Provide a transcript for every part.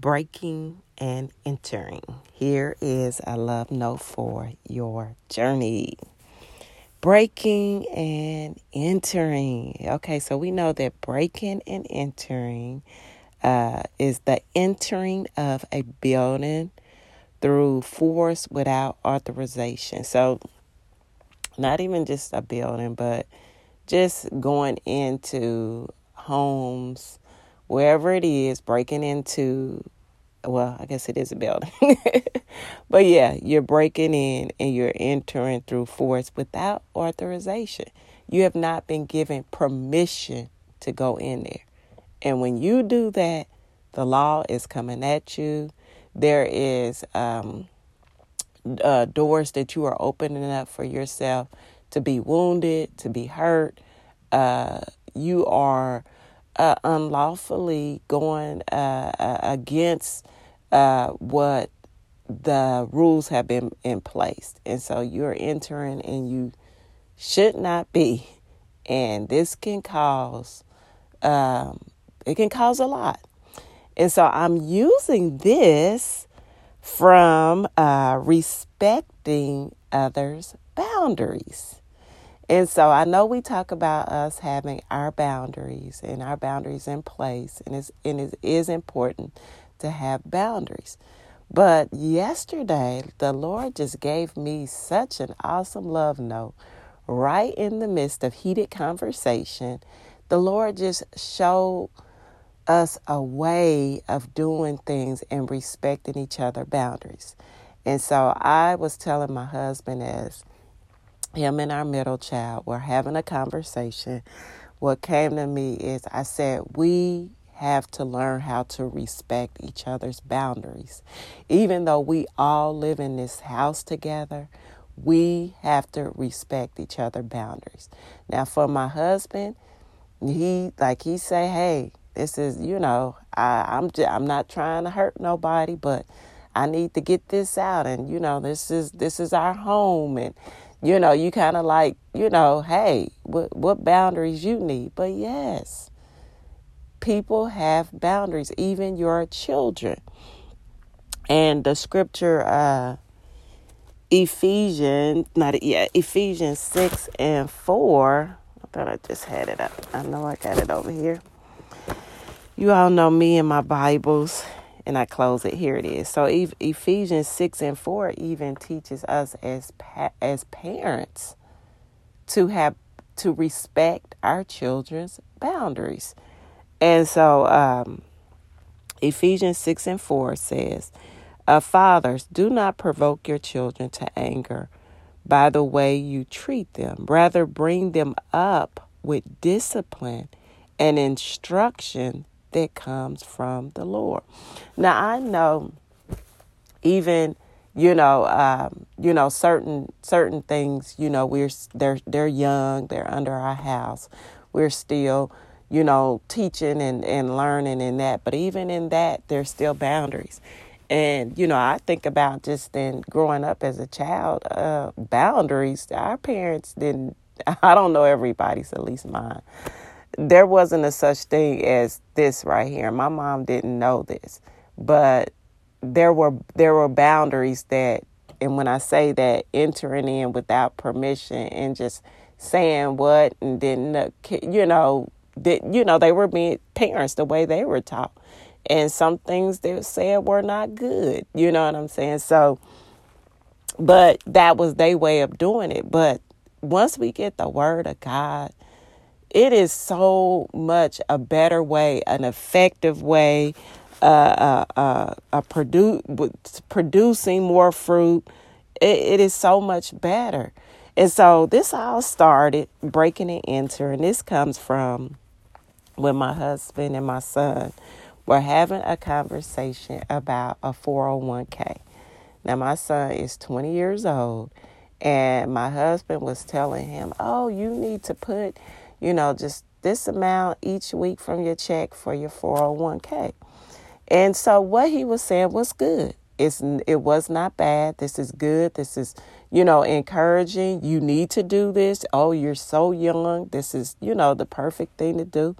breaking and entering. Here is a love note for your journey. Breaking and entering. Okay, so we know that breaking and entering uh, is the entering of a building through force without authorization. So, not even just a building, but just going into homes, wherever it is, breaking into, well, I guess it is a building. but yeah, you're breaking in and you're entering through force without authorization. You have not been given permission to go in there. And when you do that, the law is coming at you. There is um, uh, doors that you are opening up for yourself to be wounded, to be hurt. Uh, you are uh, unlawfully going uh, uh, against uh, what the rules have been in place. And so you're entering and you should not be. And this can cause, um, it can cause a lot. And so I'm using this from uh, respecting others' boundaries. And so I know we talk about us having our boundaries and our boundaries in place, and, it's, and it is important to have boundaries. But yesterday, the Lord just gave me such an awesome love note right in the midst of heated conversation. The Lord just showed us a way of doing things and respecting each other boundaries. And so I was telling my husband as him and our middle child were having a conversation. What came to me is I said, We have to learn how to respect each other's boundaries. Even though we all live in this house together, we have to respect each other's boundaries. Now, for my husband, he like he say, "Hey, this is you know, I, I'm just, I'm not trying to hurt nobody, but I need to get this out, and you know, this is this is our home, and you know, you kind of like, you know, hey, what, what boundaries you need. But yes, people have boundaries, even your children. And the scripture, uh, Ephesians, not yeah, Ephesians 6 and 4. I thought I just had it up. I know I got it over here. You all know me and my Bibles and I close it. Here it is. So Ephesians 6 and 4 even teaches us as as parents to have to respect our children's boundaries. And so um, Ephesians 6 and 4 says, uh, Fathers, do not provoke your children to anger by the way you treat them. Rather, bring them up with discipline and instruction that comes from the Lord. Now I know even you know um, you know certain certain things you know we're they're they're young they're under our house. We're still you know teaching and and learning in that. But even in that there's still boundaries. And you know i think about just then growing up as a child uh, boundaries our parents didn't i don't know everybody's at least mine there wasn't a such thing as this right here. My mom didn't know this, but there were there were boundaries that, and when I say that, entering in without permission and just saying what and didn't, you know, that you know they were being parents the way they were taught, and some things they said were not good. You know what I'm saying? So, but that was their way of doing it. But once we get the word of God it is so much a better way, an effective way, uh, uh, uh, produ- producing more fruit. It, it is so much better. And so this all started breaking it into, and entering. This comes from when my husband and my son were having a conversation about a 401k. Now, my son is 20 years old, and my husband was telling him, Oh, you need to put you know, just this amount each week from your check for your 401k. And so what he was saying was good. It's it was not bad. This is good. This is, you know, encouraging. You need to do this. Oh, you're so young. This is, you know, the perfect thing to do.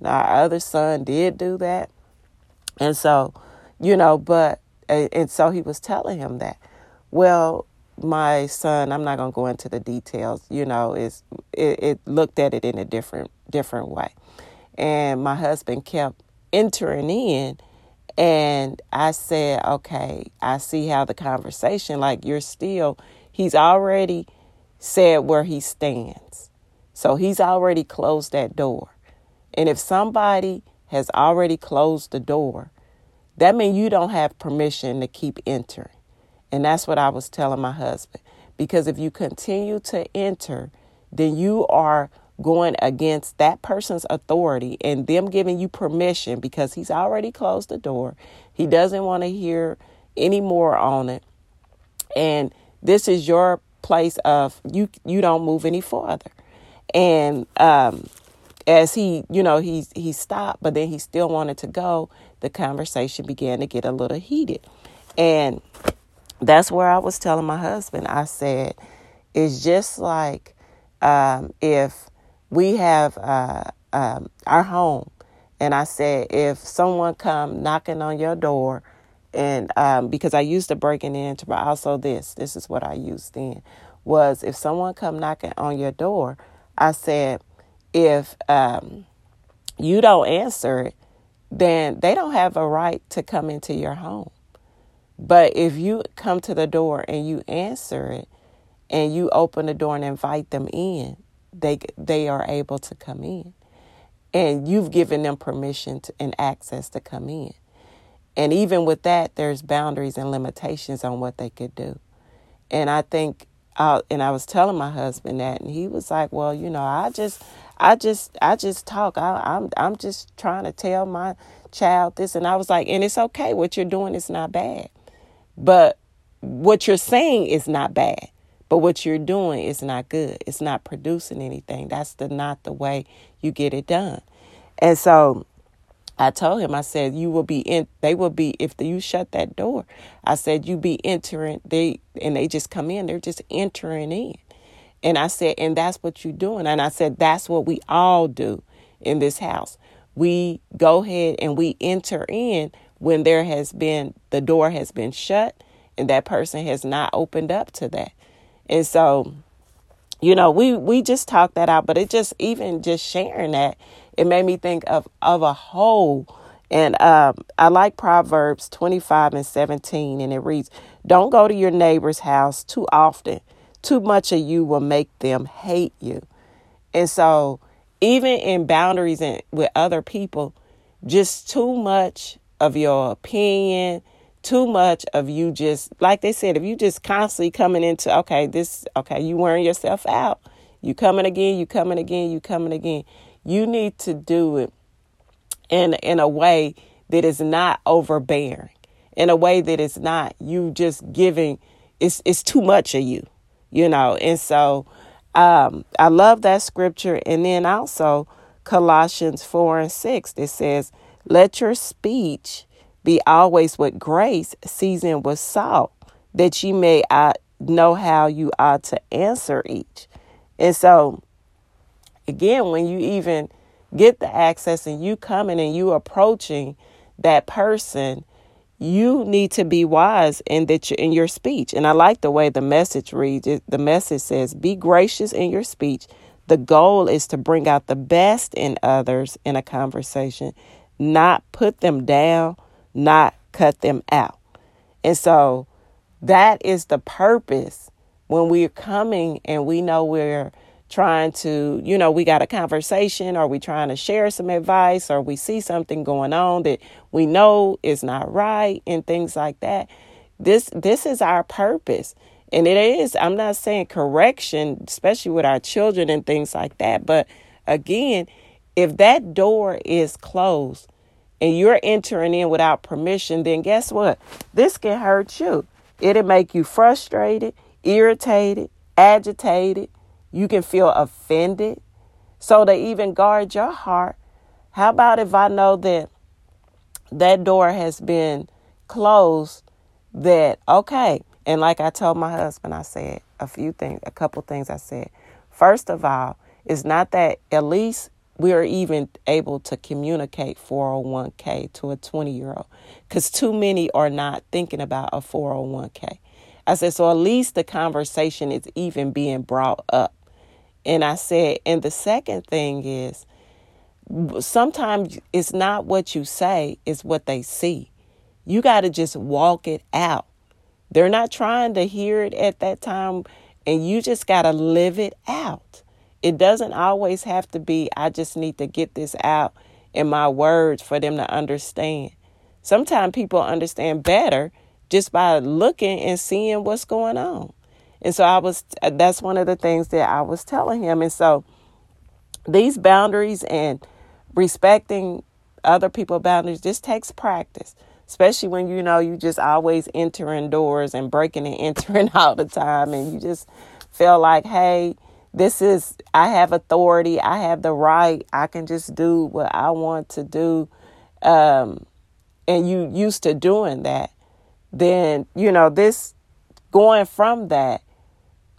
Now, our other son did do that. And so you know, but, and so he was telling him that. Well, my son, I'm not going to go into the details, you know, is it, it looked at it in a different different way. And my husband kept entering in and I said, "Okay, I see how the conversation like you're still he's already said where he stands. So he's already closed that door. And if somebody has already closed the door, that means you don't have permission to keep entering. And that's what I was telling my husband. Because if you continue to enter, then you are going against that person's authority and them giving you permission because he's already closed the door. He doesn't want to hear any more on it. And this is your place of you you don't move any farther. And um as he, you know, he he stopped, but then he still wanted to go. The conversation began to get a little heated, and that's where I was telling my husband. I said, "It's just like um, if we have uh, um, our home, and I said, if someone come knocking on your door." And um, because I used to breaking into, but also this, this is what I used then, was if someone come knocking on your door, I said, if um, you don't answer it, then they don't have a right to come into your home. But if you come to the door and you answer it and you open the door and invite them in, they they are able to come in. And you've given them permission to, and access to come in. And even with that, there's boundaries and limitations on what they could do. And I think, I, and I was telling my husband that, and he was like, "Well, you know, I just, I just I just talk. I, I'm I'm just trying to tell my child this, and I was like, and it's okay. What you're doing is not bad, but what you're saying is not bad. But what you're doing is not good. It's not producing anything. That's the not the way you get it done. And so I told him, I said, you will be in, they will be, if you shut that door, I said, you be entering, they, and they just come in, they're just entering in. And I said, and that's what you're doing. And I said, that's what we all do in this house. We go ahead and we enter in when there has been, the door has been shut and that person has not opened up to that. And so, you know, we, we just talked that out, but it just, even just sharing that, it made me think of, of a whole. And um, I like Proverbs 25 and 17, and it reads, Don't go to your neighbor's house too often too much of you will make them hate you. And so, even in boundaries and with other people, just too much of your opinion, too much of you just like they said, if you just constantly coming into okay, this okay, you wearing yourself out. You coming again, you coming again, you coming again. You need to do it in in a way that is not overbearing. In a way that is not you just giving it's it's too much of you you know. And so um, I love that scripture. And then also Colossians 4 and 6 that says, Let your speech be always with grace, seasoned with salt, that you may uh, know how you ought to answer each. And so, again, when you even get the access and you coming and you approaching that person, you need to be wise in that you, in your speech. And I like the way the message reads. The message says, "Be gracious in your speech." The goal is to bring out the best in others in a conversation, not put them down, not cut them out. And so that is the purpose when we're coming and we know we're trying to, you know, we got a conversation or we trying to share some advice or we see something going on that we know is not right and things like that. This this is our purpose. And it is, I'm not saying correction, especially with our children and things like that, but again, if that door is closed and you're entering in without permission, then guess what? This can hurt you. It'll make you frustrated, irritated, agitated, you can feel offended. So to even guard your heart, how about if I know that that door has been closed, that, okay, and like I told my husband, I said a few things, a couple things I said. First of all, it's not that at least we are even able to communicate 401k to a 20 year old because too many are not thinking about a 401k. I said, so at least the conversation is even being brought up. And I said, and the second thing is sometimes it's not what you say, it's what they see. You got to just walk it out. They're not trying to hear it at that time, and you just got to live it out. It doesn't always have to be, I just need to get this out in my words for them to understand. Sometimes people understand better just by looking and seeing what's going on. And so I was, uh, that's one of the things that I was telling him. And so these boundaries and respecting other people's boundaries just takes practice, especially when you know you just always entering doors and breaking and entering all the time. And you just feel like, hey, this is, I have authority, I have the right, I can just do what I want to do. Um, and you used to doing that then you know this going from that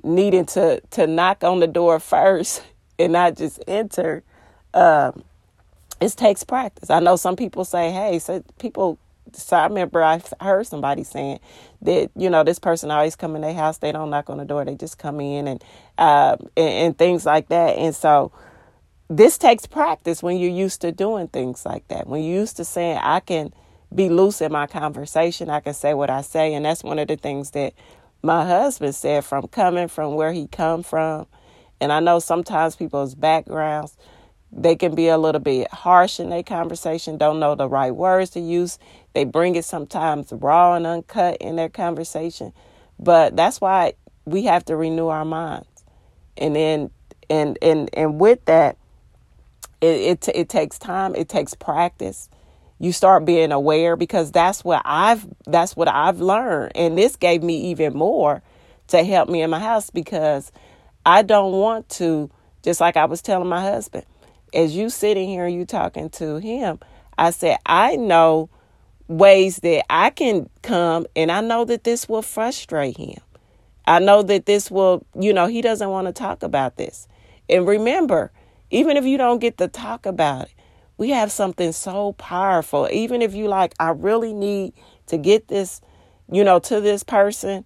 needing to to knock on the door first and not just enter um it takes practice i know some people say hey so people so i remember i heard somebody saying that you know this person always come in their house they don't knock on the door they just come in and uh and, and things like that and so this takes practice when you're used to doing things like that when you're used to saying i can be loose in my conversation. I can say what I say, and that's one of the things that my husband said from coming from where he come from. And I know sometimes people's backgrounds they can be a little bit harsh in their conversation, don't know the right words to use. They bring it sometimes raw and uncut in their conversation. But that's why we have to renew our minds. And then and and and with that it it, it takes time, it takes practice you start being aware because that's what I've that's what I've learned and this gave me even more to help me in my house because I don't want to just like I was telling my husband as you sitting here you talking to him I said I know ways that I can come and I know that this will frustrate him. I know that this will, you know, he doesn't want to talk about this. And remember, even if you don't get to talk about it, we have something so powerful. Even if you like, I really need to get this, you know, to this person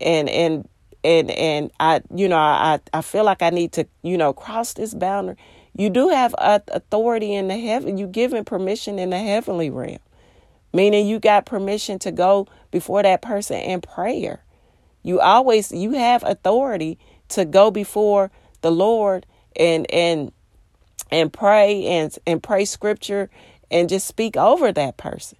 and and and and I you know, I I feel like I need to, you know, cross this boundary. You do have authority in the heaven. You given permission in the heavenly realm. Meaning you got permission to go before that person in prayer. You always you have authority to go before the Lord and and and pray and and pray scripture and just speak over that person.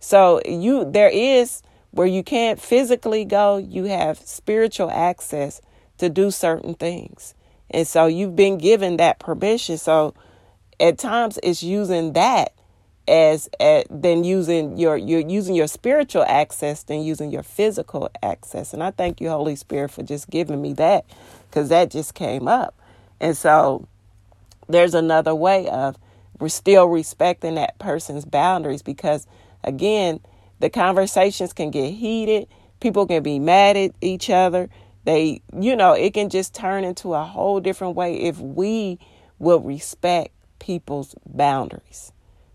So you there is where you can't physically go, you have spiritual access to do certain things. And so you've been given that permission. So at times it's using that as at, than using your you're using your spiritual access than using your physical access. And I thank you, Holy Spirit, for just giving me that because that just came up. And so there's another way of we're still respecting that person's boundaries because again the conversations can get heated people can be mad at each other they you know it can just turn into a whole different way if we will respect people's boundaries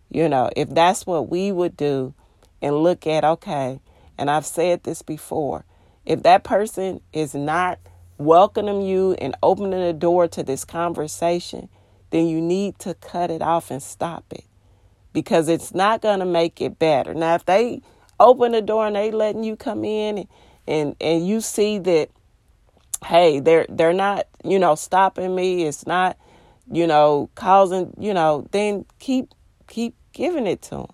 you know if that's what we would do and look at okay and i've said this before if that person is not welcoming you and opening the door to this conversation then you need to cut it off and stop it because it's not going to make it better. Now, if they open the door and they letting you come in and, and, and you see that, hey, they're, they're not, you know, stopping me. It's not, you know, causing, you know, then keep, keep giving it to them.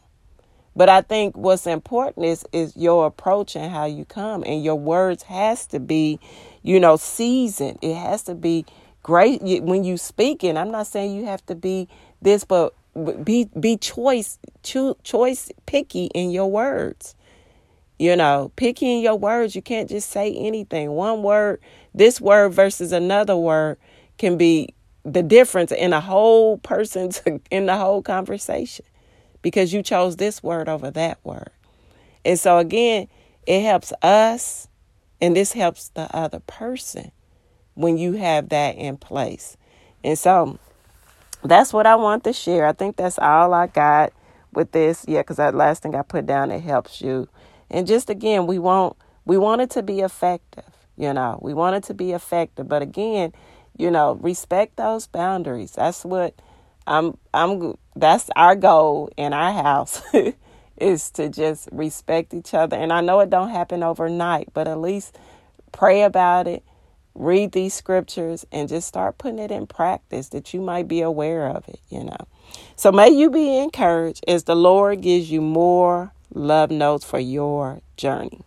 But I think what's important is is your approach and how you come, and your words has to be, you know, seasoned. It has to be great when you speaking. I'm not saying you have to be this, but be be choice cho- choice picky in your words. You know, picky in your words. You can't just say anything. One word, this word versus another word, can be the difference in a whole person's in the whole conversation because you chose this word over that word. And so again, it helps us and this helps the other person when you have that in place. And so that's what I want to share. I think that's all I got with this. Yeah, because that last thing I put down, it helps you. And just again, we want we want it to be effective. You know, we want it to be effective. But again, you know, respect those boundaries. That's what I'm I'm that's our goal in our house is to just respect each other. And I know it don't happen overnight, but at least pray about it, read these scriptures and just start putting it in practice that you might be aware of it, you know. So may you be encouraged as the Lord gives you more love notes for your journey.